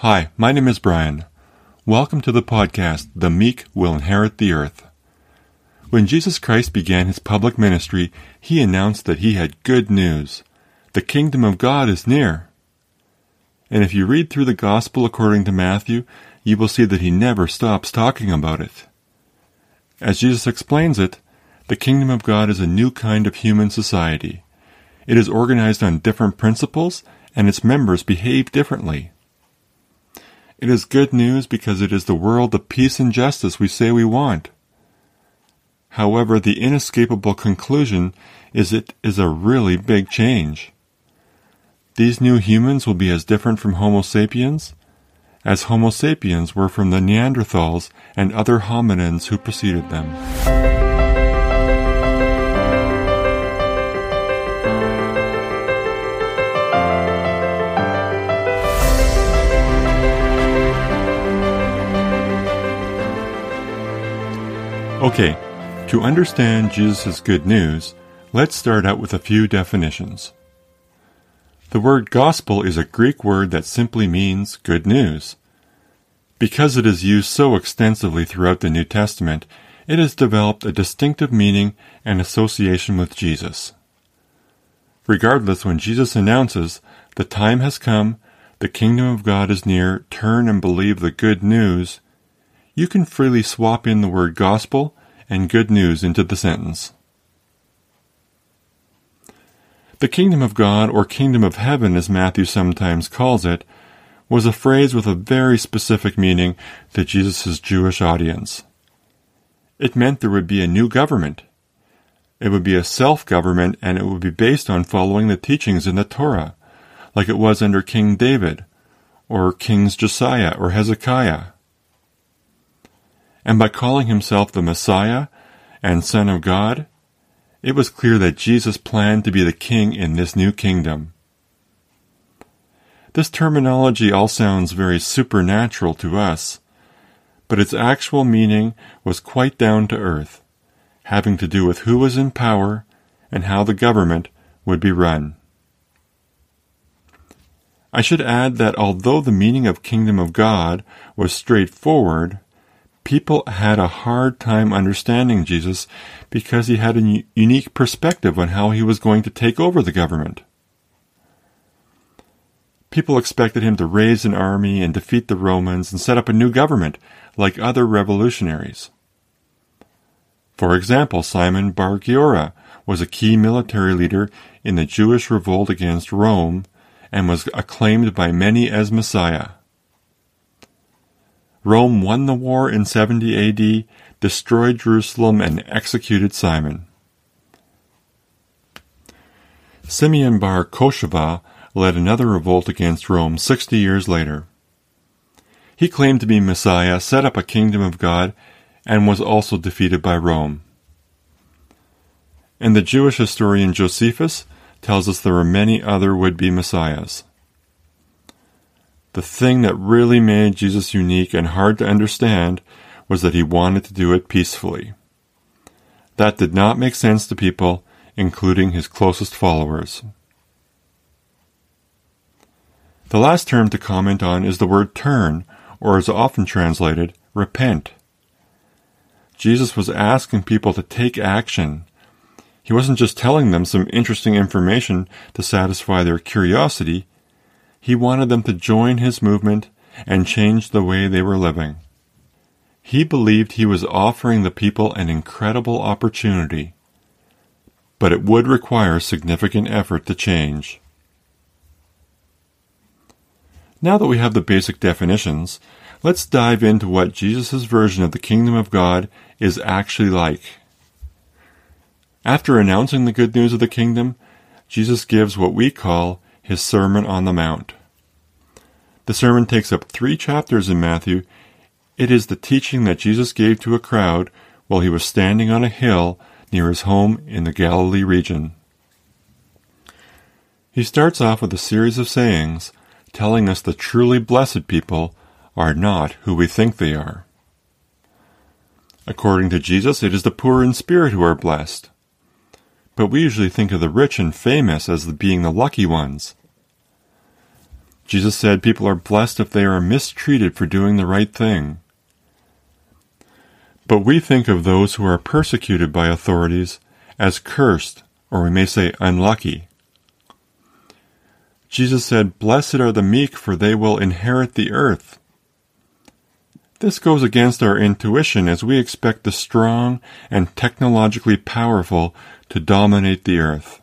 Hi, my name is Brian. Welcome to the podcast, The Meek Will Inherit the Earth. When Jesus Christ began his public ministry, he announced that he had good news. The kingdom of God is near. And if you read through the Gospel according to Matthew, you will see that he never stops talking about it. As Jesus explains it, the kingdom of God is a new kind of human society. It is organized on different principles, and its members behave differently. It is good news because it is the world of peace and justice we say we want. However, the inescapable conclusion is it is a really big change. These new humans will be as different from Homo sapiens as Homo sapiens were from the Neanderthals and other hominins who preceded them. Okay, to understand Jesus' good news, let's start out with a few definitions. The word gospel is a Greek word that simply means good news. Because it is used so extensively throughout the New Testament, it has developed a distinctive meaning and association with Jesus. Regardless, when Jesus announces, The time has come, the kingdom of God is near, turn and believe the good news, you can freely swap in the word gospel and good news into the sentence. The kingdom of God, or kingdom of heaven as Matthew sometimes calls it, was a phrase with a very specific meaning to Jesus' Jewish audience. It meant there would be a new government. It would be a self government and it would be based on following the teachings in the Torah, like it was under King David, or Kings Josiah or Hezekiah and by calling himself the Messiah and Son of God, it was clear that Jesus planned to be the king in this new kingdom. This terminology all sounds very supernatural to us, but its actual meaning was quite down to earth, having to do with who was in power and how the government would be run. I should add that although the meaning of kingdom of God was straightforward, people had a hard time understanding Jesus because he had a unique perspective on how he was going to take over the government. People expected him to raise an army and defeat the Romans and set up a new government like other revolutionaries. For example, Simon Bar Giora was a key military leader in the Jewish revolt against Rome and was acclaimed by many as Messiah. Rome won the war in 70 AD, destroyed Jerusalem, and executed Simon. Simeon bar Kokheba led another revolt against Rome 60 years later. He claimed to be Messiah, set up a kingdom of God, and was also defeated by Rome. And the Jewish historian Josephus tells us there were many other would be messiahs. The thing that really made Jesus unique and hard to understand was that he wanted to do it peacefully. That did not make sense to people, including his closest followers. The last term to comment on is the word turn, or as often translated, repent. Jesus was asking people to take action. He wasn't just telling them some interesting information to satisfy their curiosity, he wanted them to join his movement and change the way they were living. He believed he was offering the people an incredible opportunity, but it would require significant effort to change. Now that we have the basic definitions, let's dive into what Jesus' version of the kingdom of God is actually like. After announcing the good news of the kingdom, Jesus gives what we call his Sermon on the Mount. The sermon takes up three chapters in Matthew. It is the teaching that Jesus gave to a crowd while he was standing on a hill near his home in the Galilee region. He starts off with a series of sayings telling us the truly blessed people are not who we think they are. According to Jesus, it is the poor in spirit who are blessed but we usually think of the rich and famous as being the lucky ones. Jesus said people are blessed if they are mistreated for doing the right thing. But we think of those who are persecuted by authorities as cursed, or we may say unlucky. Jesus said, Blessed are the meek, for they will inherit the earth. This goes against our intuition as we expect the strong and technologically powerful to dominate the earth.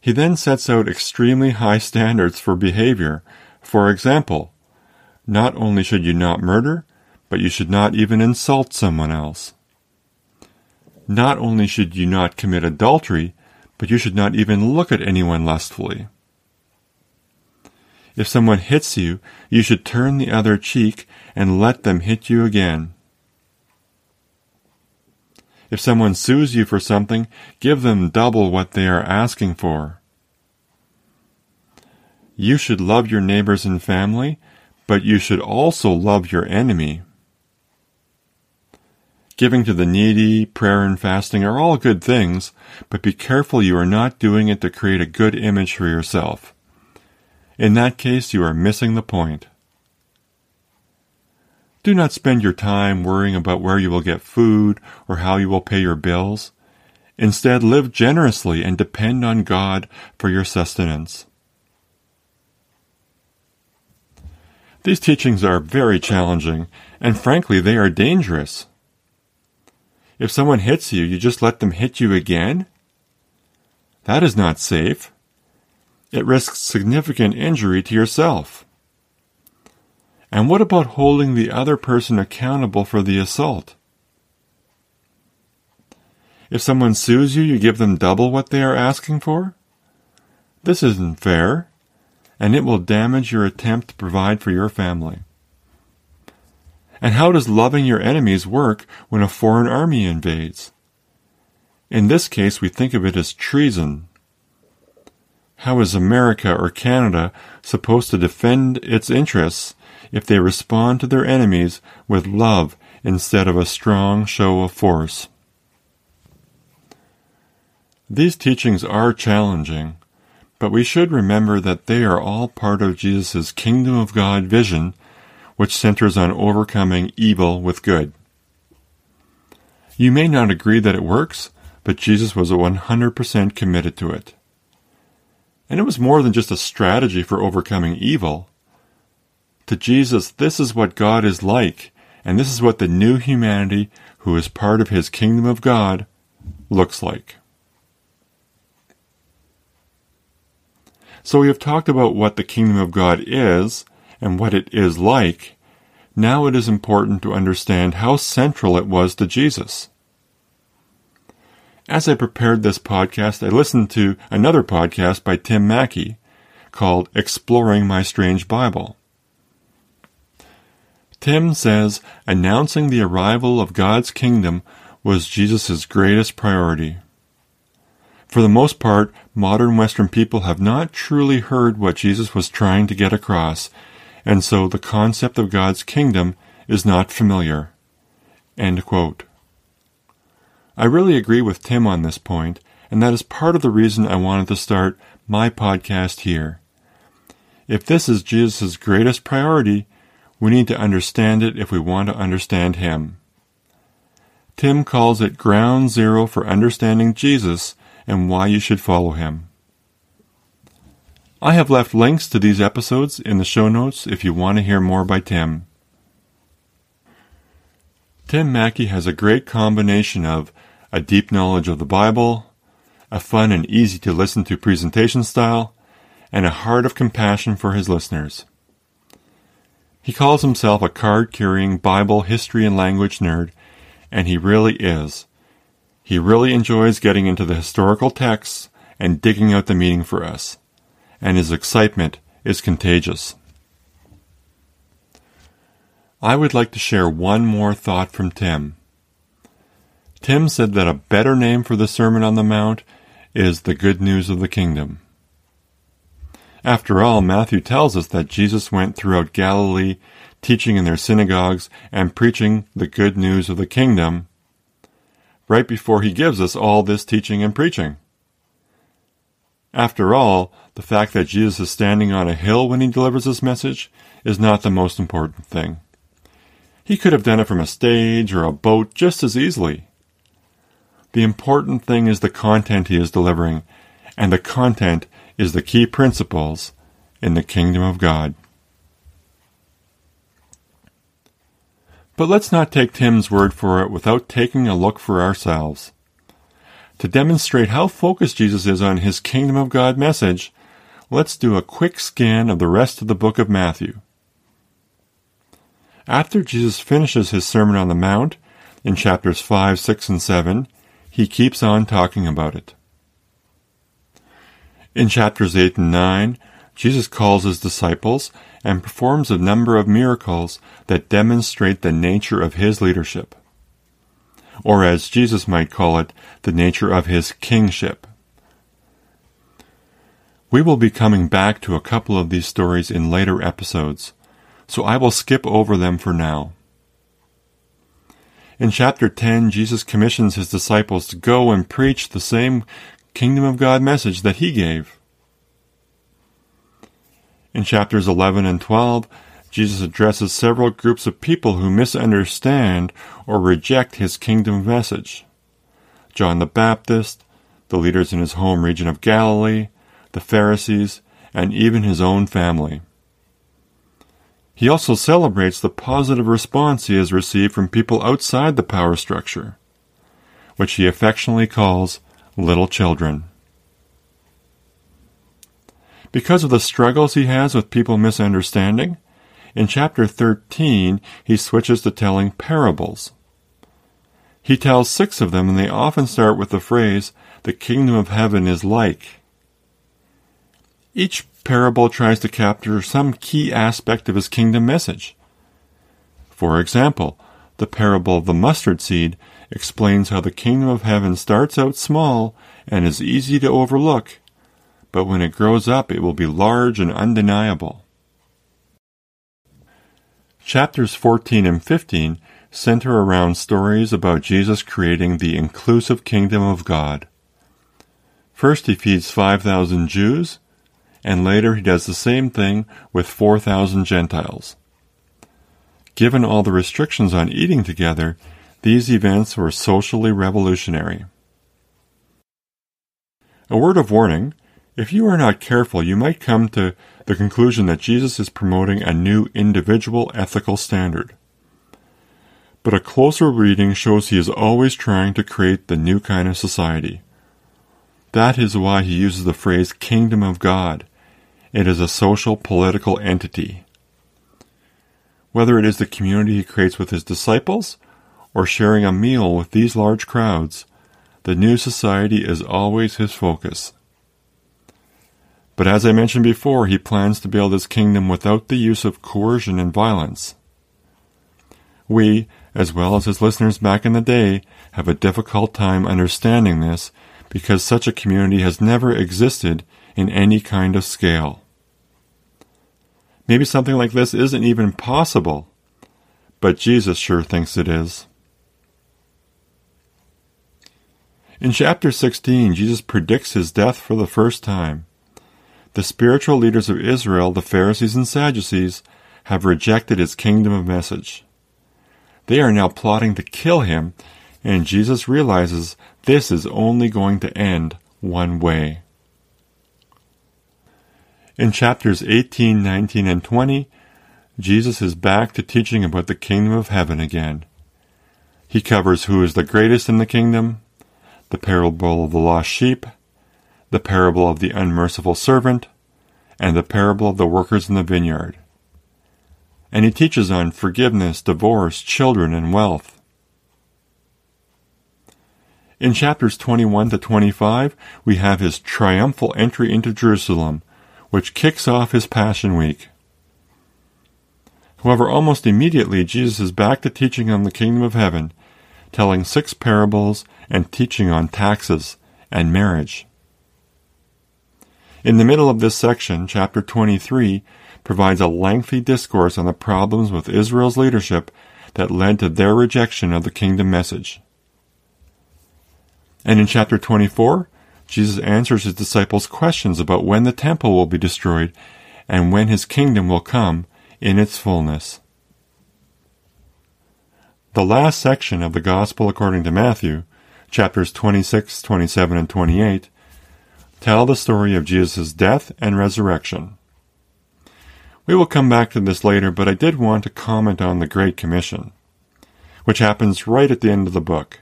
He then sets out extremely high standards for behavior. For example, not only should you not murder, but you should not even insult someone else. Not only should you not commit adultery, but you should not even look at anyone lustfully. If someone hits you, you should turn the other cheek and let them hit you again. If someone sues you for something, give them double what they are asking for. You should love your neighbors and family, but you should also love your enemy. Giving to the needy, prayer and fasting are all good things, but be careful you are not doing it to create a good image for yourself. In that case, you are missing the point. Do not spend your time worrying about where you will get food or how you will pay your bills. Instead, live generously and depend on God for your sustenance. These teachings are very challenging, and frankly, they are dangerous. If someone hits you, you just let them hit you again? That is not safe. It risks significant injury to yourself. And what about holding the other person accountable for the assault? If someone sues you, you give them double what they are asking for? This isn't fair, and it will damage your attempt to provide for your family. And how does loving your enemies work when a foreign army invades? In this case, we think of it as treason. How is America or Canada supposed to defend its interests if they respond to their enemies with love instead of a strong show of force? These teachings are challenging, but we should remember that they are all part of Jesus' kingdom of God vision which centers on overcoming evil with good. You may not agree that it works, but Jesus was 100% committed to it. And it was more than just a strategy for overcoming evil. To Jesus, this is what God is like, and this is what the new humanity who is part of his kingdom of God looks like. So we have talked about what the kingdom of God is and what it is like, now it is important to understand how central it was to Jesus. As I prepared this podcast, I listened to another podcast by Tim Mackie called Exploring My Strange Bible. Tim says announcing the arrival of God's kingdom was Jesus' greatest priority. For the most part, modern Western people have not truly heard what Jesus was trying to get across, and so the concept of God's kingdom is not familiar. I really agree with Tim on this point, and that is part of the reason I wanted to start my podcast here. If this is Jesus' greatest priority, we need to understand it if we want to understand Him. Tim calls it ground zero for understanding Jesus and why you should follow Him. I have left links to these episodes in the show notes if you want to hear more by Tim. Tim Mackie has a great combination of a deep knowledge of the Bible, a fun and easy to listen to presentation style, and a heart of compassion for his listeners. He calls himself a card carrying Bible history and language nerd, and he really is. He really enjoys getting into the historical texts and digging out the meaning for us and his excitement is contagious. I would like to share one more thought from Tim. Tim said that a better name for the Sermon on the Mount is the good news of the kingdom. After all, Matthew tells us that Jesus went throughout Galilee, teaching in their synagogues and preaching the good news of the kingdom, right before he gives us all this teaching and preaching. After all, the fact that Jesus is standing on a hill when he delivers this message is not the most important thing. He could have done it from a stage or a boat just as easily. The important thing is the content he is delivering, and the content is the key principles in the kingdom of God. But let's not take Tim's word for it without taking a look for ourselves. To demonstrate how focused Jesus is on his kingdom of God message, let's do a quick scan of the rest of the book of Matthew. After Jesus finishes his Sermon on the Mount in chapters 5, 6, and 7, he keeps on talking about it. In chapters 8 and 9, Jesus calls his disciples and performs a number of miracles that demonstrate the nature of his leadership or as Jesus might call it, the nature of his kingship. We will be coming back to a couple of these stories in later episodes, so I will skip over them for now. In chapter 10, Jesus commissions his disciples to go and preach the same kingdom of God message that he gave. In chapters 11 and 12, Jesus addresses several groups of people who misunderstand or reject his kingdom message. John the Baptist, the leaders in his home region of Galilee, the Pharisees, and even his own family. He also celebrates the positive response he has received from people outside the power structure, which he affectionately calls little children. Because of the struggles he has with people misunderstanding, in chapter 13, he switches to telling parables. He tells six of them, and they often start with the phrase, the kingdom of heaven is like. Each parable tries to capture some key aspect of his kingdom message. For example, the parable of the mustard seed explains how the kingdom of heaven starts out small and is easy to overlook, but when it grows up it will be large and undeniable. Chapters 14 and 15 center around stories about Jesus creating the inclusive kingdom of God. First, he feeds 5,000 Jews, and later he does the same thing with 4,000 Gentiles. Given all the restrictions on eating together, these events were socially revolutionary. A word of warning if you are not careful, you might come to the conclusion that Jesus is promoting a new individual ethical standard. But a closer reading shows he is always trying to create the new kind of society. That is why he uses the phrase kingdom of God. It is a social political entity. Whether it is the community he creates with his disciples or sharing a meal with these large crowds, the new society is always his focus. But as I mentioned before, he plans to build his kingdom without the use of coercion and violence. We, as well as his listeners back in the day, have a difficult time understanding this because such a community has never existed in any kind of scale. Maybe something like this isn't even possible, but Jesus sure thinks it is. In chapter 16, Jesus predicts his death for the first time. The spiritual leaders of Israel, the Pharisees and Sadducees, have rejected his kingdom of message. They are now plotting to kill him, and Jesus realizes this is only going to end one way. In chapters 18, 19, and 20, Jesus is back to teaching about the kingdom of heaven again. He covers who is the greatest in the kingdom, the parable of the lost sheep, the parable of the unmerciful servant, and the parable of the workers in the vineyard. And he teaches on forgiveness, divorce, children, and wealth. In chapters 21 to 25, we have his triumphal entry into Jerusalem, which kicks off his Passion Week. However, almost immediately, Jesus is back to teaching on the kingdom of heaven, telling six parables and teaching on taxes and marriage. In the middle of this section, chapter 23 provides a lengthy discourse on the problems with Israel's leadership that led to their rejection of the kingdom message. And in chapter 24, Jesus answers his disciples' questions about when the temple will be destroyed and when his kingdom will come in its fullness. The last section of the Gospel according to Matthew, chapters 26, 27, and 28, tell the story of Jesus' death and resurrection. We will come back to this later, but I did want to comment on the Great Commission, which happens right at the end of the book.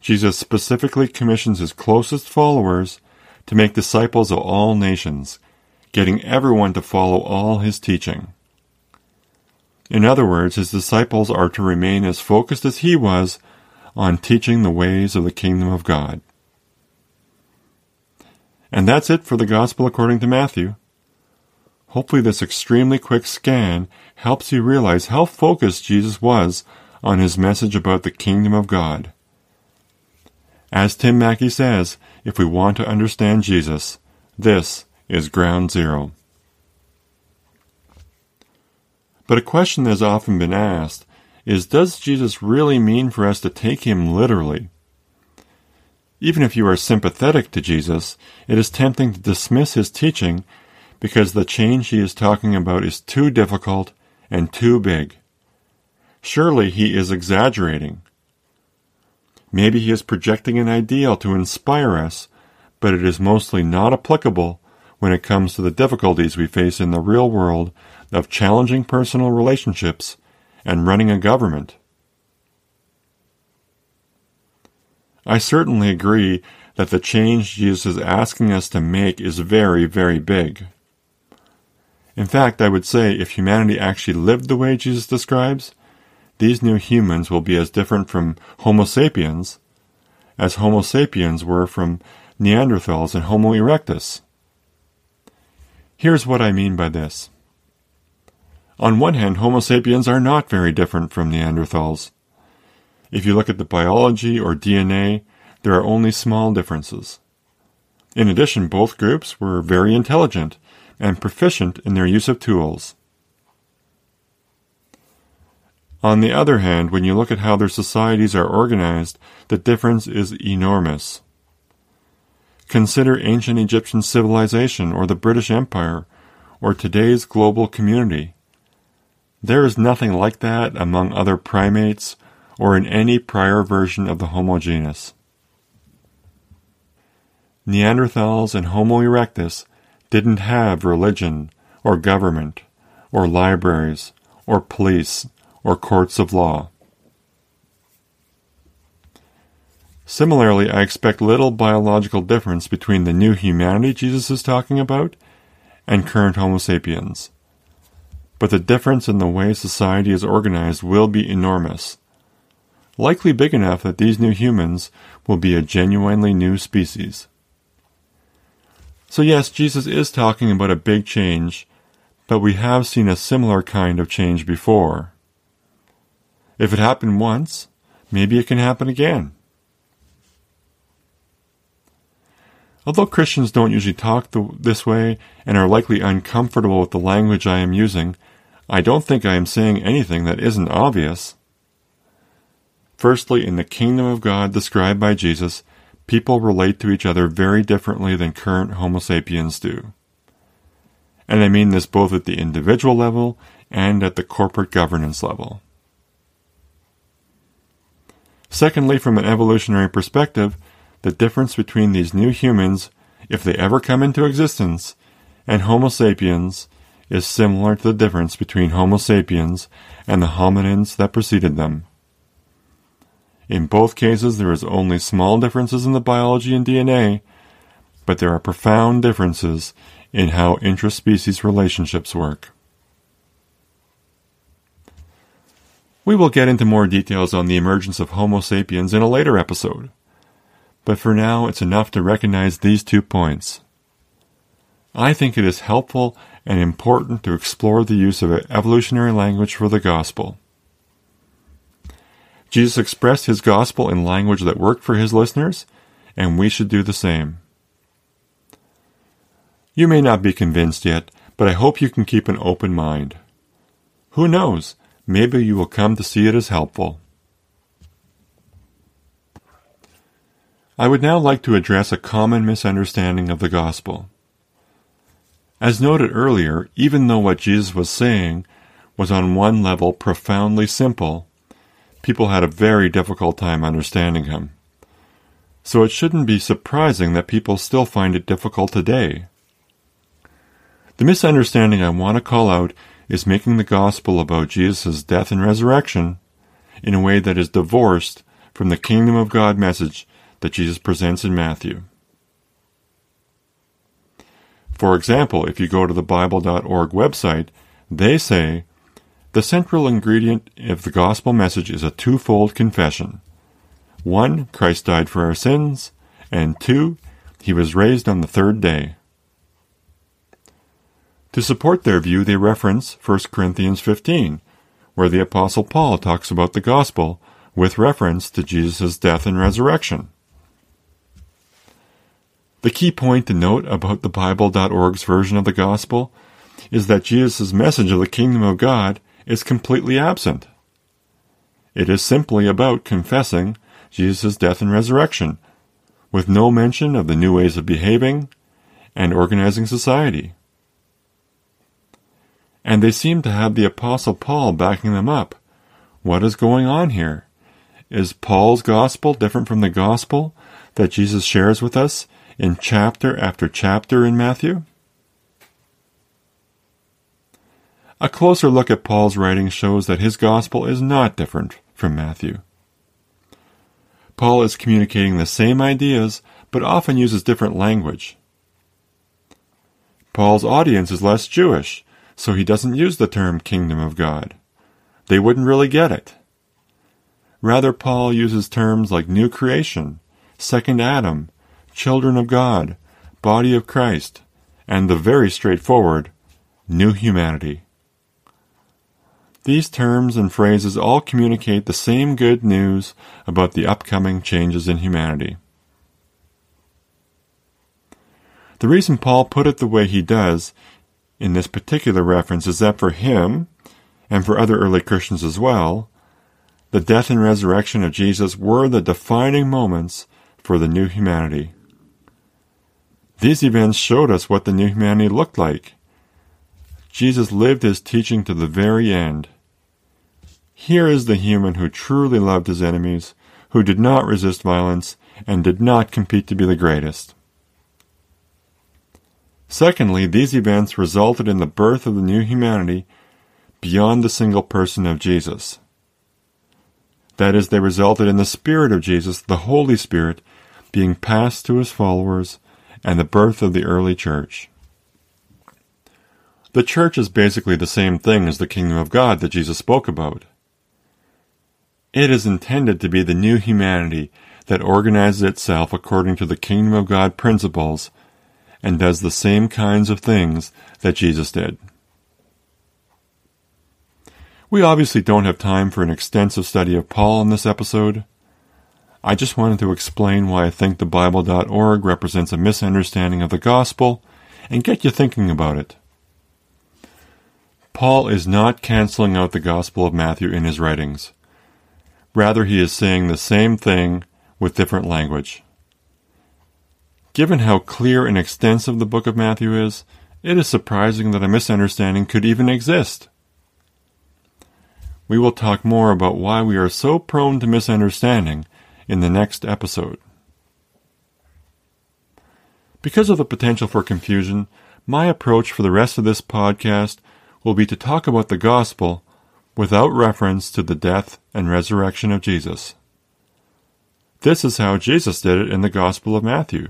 Jesus specifically commissions his closest followers to make disciples of all nations, getting everyone to follow all his teaching. In other words, his disciples are to remain as focused as he was on teaching the ways of the kingdom of God. And that's it for the Gospel according to Matthew. Hopefully, this extremely quick scan helps you realize how focused Jesus was on his message about the kingdom of God. As Tim Mackie says, if we want to understand Jesus, this is ground zero. But a question that has often been asked is Does Jesus really mean for us to take him literally? Even if you are sympathetic to Jesus, it is tempting to dismiss his teaching because the change he is talking about is too difficult and too big. Surely he is exaggerating. Maybe he is projecting an ideal to inspire us, but it is mostly not applicable when it comes to the difficulties we face in the real world of challenging personal relationships and running a government. I certainly agree that the change Jesus is asking us to make is very, very big. In fact, I would say if humanity actually lived the way Jesus describes, these new humans will be as different from Homo sapiens as Homo sapiens were from Neanderthals and Homo erectus. Here's what I mean by this. On one hand, Homo sapiens are not very different from Neanderthals. If you look at the biology or DNA, there are only small differences. In addition, both groups were very intelligent and proficient in their use of tools. On the other hand, when you look at how their societies are organized, the difference is enormous. Consider ancient Egyptian civilization or the British Empire or today's global community. There is nothing like that among other primates or in any prior version of the Homo genus. Neanderthals and Homo erectus didn't have religion or government or libraries or police or courts of law. Similarly, I expect little biological difference between the new humanity Jesus is talking about and current Homo sapiens. But the difference in the way society is organized will be enormous, likely big enough that these new humans will be a genuinely new species. So, yes, Jesus is talking about a big change, but we have seen a similar kind of change before. If it happened once, maybe it can happen again. Although Christians don't usually talk this way and are likely uncomfortable with the language I am using, I don't think I am saying anything that isn't obvious. Firstly, in the kingdom of God described by Jesus, people relate to each other very differently than current Homo sapiens do. And I mean this both at the individual level and at the corporate governance level. Secondly, from an evolutionary perspective, the difference between these new humans, if they ever come into existence, and Homo sapiens is similar to the difference between Homo sapiens and the hominins that preceded them. In both cases, there is only small differences in the biology and DNA, but there are profound differences in how interspecies relationships work. We will get into more details on the emergence of Homo sapiens in a later episode. But for now, it's enough to recognize these two points. I think it is helpful and important to explore the use of evolutionary language for the gospel. Jesus expressed his gospel in language that worked for his listeners, and we should do the same. You may not be convinced yet, but I hope you can keep an open mind. Who knows? Maybe you will come to see it as helpful. I would now like to address a common misunderstanding of the gospel. As noted earlier, even though what Jesus was saying was on one level profoundly simple, people had a very difficult time understanding him. So it shouldn't be surprising that people still find it difficult today. The misunderstanding I want to call out is making the gospel about Jesus' death and resurrection in a way that is divorced from the kingdom of God message that Jesus presents in Matthew. For example, if you go to the Bible.org website, they say the central ingredient of the gospel message is a twofold confession. One, Christ died for our sins, and two, he was raised on the third day. To support their view, they reference 1 Corinthians 15, where the Apostle Paul talks about the gospel with reference to Jesus' death and resurrection. The key point to note about the Bible.org's version of the gospel is that Jesus' message of the kingdom of God is completely absent. It is simply about confessing Jesus' death and resurrection, with no mention of the new ways of behaving and organizing society. And they seem to have the Apostle Paul backing them up. What is going on here? Is Paul's gospel different from the gospel that Jesus shares with us in chapter after chapter in Matthew? A closer look at Paul's writing shows that his gospel is not different from Matthew. Paul is communicating the same ideas, but often uses different language. Paul's audience is less Jewish, so he doesn't use the term kingdom of God. They wouldn't really get it. Rather, Paul uses terms like new creation, second Adam, children of God, body of Christ, and the very straightforward new humanity. These terms and phrases all communicate the same good news about the upcoming changes in humanity. The reason Paul put it the way he does in this particular reference is that for him, and for other early Christians as well, the death and resurrection of Jesus were the defining moments for the new humanity. These events showed us what the new humanity looked like. Jesus lived his teaching to the very end. Here is the human who truly loved his enemies, who did not resist violence, and did not compete to be the greatest. Secondly, these events resulted in the birth of the new humanity beyond the single person of Jesus. That is, they resulted in the Spirit of Jesus, the Holy Spirit, being passed to his followers and the birth of the early church. The church is basically the same thing as the kingdom of God that Jesus spoke about. It is intended to be the new humanity that organizes itself according to the kingdom of God principles and does the same kinds of things that Jesus did. We obviously don't have time for an extensive study of Paul in this episode. I just wanted to explain why I think the Bible.org represents a misunderstanding of the gospel and get you thinking about it. Paul is not canceling out the Gospel of Matthew in his writings. Rather, he is saying the same thing with different language. Given how clear and extensive the book of Matthew is, it is surprising that a misunderstanding could even exist. We will talk more about why we are so prone to misunderstanding in the next episode. Because of the potential for confusion, my approach for the rest of this podcast will be to talk about the gospel without reference to the death and resurrection of Jesus. This is how Jesus did it in the Gospel of Matthew.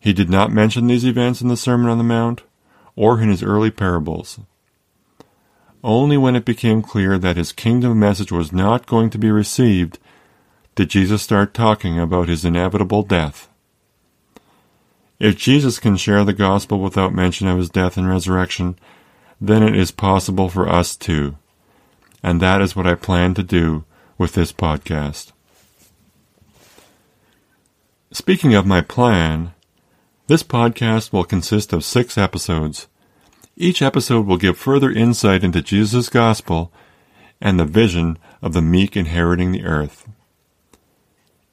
He did not mention these events in the Sermon on the Mount or in his early parables. Only when it became clear that his kingdom message was not going to be received did Jesus start talking about his inevitable death. If Jesus can share the gospel without mention of his death and resurrection, then it is possible for us too. And that is what I plan to do with this podcast. Speaking of my plan, this podcast will consist of six episodes. Each episode will give further insight into Jesus' gospel and the vision of the meek inheriting the earth.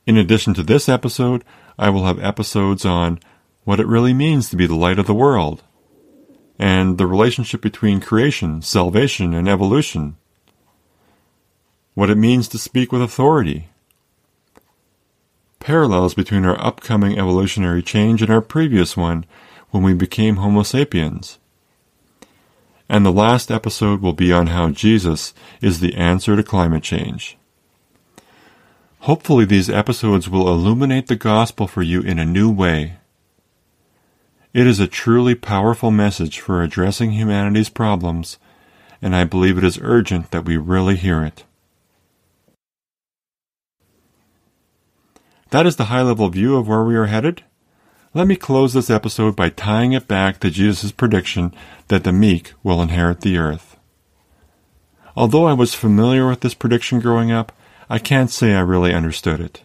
In addition to this episode, I will have episodes on what it really means to be the light of the world, and the relationship between creation, salvation, and evolution, what it means to speak with authority, parallels between our upcoming evolutionary change and our previous one when we became Homo sapiens. And the last episode will be on how Jesus is the answer to climate change. Hopefully, these episodes will illuminate the gospel for you in a new way. It is a truly powerful message for addressing humanity's problems, and I believe it is urgent that we really hear it. That is the high level view of where we are headed. Let me close this episode by tying it back to Jesus' prediction that the meek will inherit the earth. Although I was familiar with this prediction growing up, I can't say I really understood it.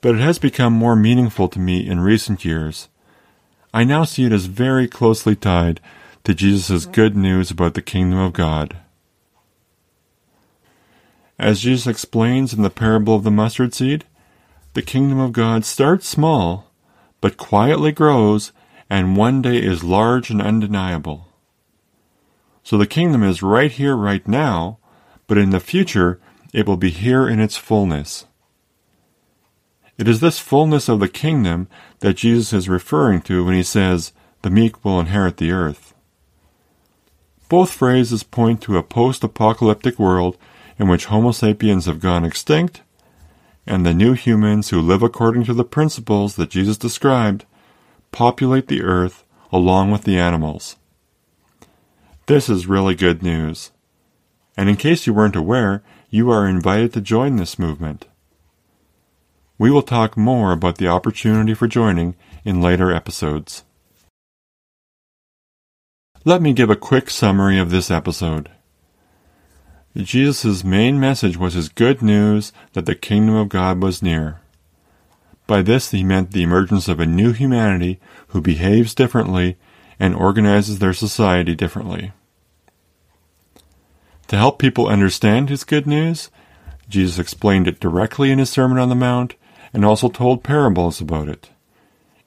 But it has become more meaningful to me in recent years. I now see it as very closely tied to Jesus' good news about the kingdom of God. As Jesus explains in the parable of the mustard seed, the kingdom of God starts small, but quietly grows, and one day is large and undeniable. So the kingdom is right here, right now, but in the future it will be here in its fullness. It is this fullness of the kingdom that Jesus is referring to when he says, The meek will inherit the earth. Both phrases point to a post apocalyptic world in which Homo sapiens have gone extinct and the new humans who live according to the principles that Jesus described populate the earth along with the animals. This is really good news. And in case you weren't aware, you are invited to join this movement. We will talk more about the opportunity for joining in later episodes. Let me give a quick summary of this episode. Jesus' main message was his good news that the kingdom of God was near. By this he meant the emergence of a new humanity who behaves differently and organizes their society differently. To help people understand his good news, Jesus explained it directly in his Sermon on the Mount and also told parables about it.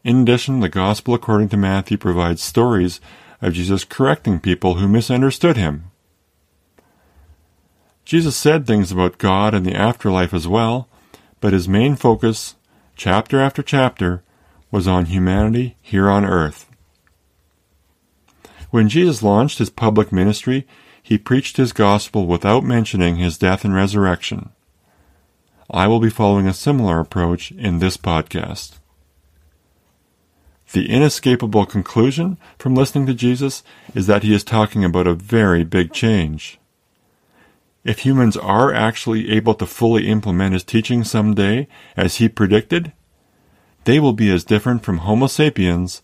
In addition, the Gospel according to Matthew provides stories of Jesus correcting people who misunderstood him. Jesus said things about God and the afterlife as well, but his main focus, chapter after chapter, was on humanity here on earth. When Jesus launched his public ministry, he preached his gospel without mentioning his death and resurrection. I will be following a similar approach in this podcast. The inescapable conclusion from listening to Jesus is that he is talking about a very big change. If humans are actually able to fully implement his teaching someday, as he predicted, they will be as different from Homo sapiens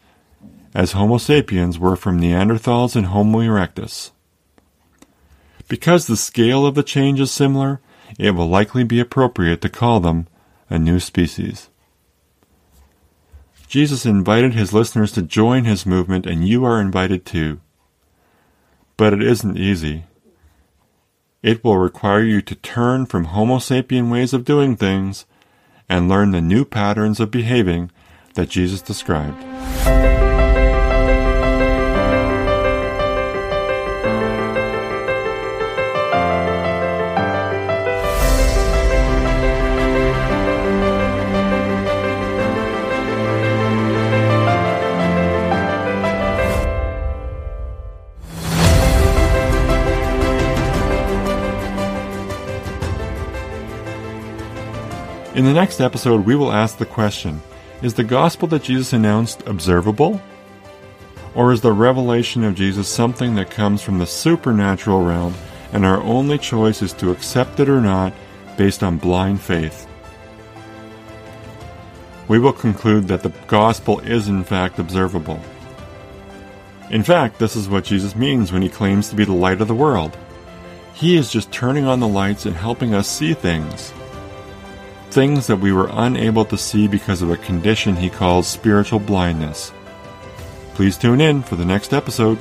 as Homo sapiens were from Neanderthals and Homo erectus. Because the scale of the change is similar, it will likely be appropriate to call them a new species. Jesus invited his listeners to join his movement, and you are invited too. But it isn't easy. It will require you to turn from Homo sapien ways of doing things and learn the new patterns of behaving that Jesus described. In the next episode, we will ask the question Is the gospel that Jesus announced observable? Or is the revelation of Jesus something that comes from the supernatural realm and our only choice is to accept it or not based on blind faith? We will conclude that the gospel is in fact observable. In fact, this is what Jesus means when he claims to be the light of the world. He is just turning on the lights and helping us see things things that we were unable to see because of a condition he calls spiritual blindness. Please tune in for the next episode.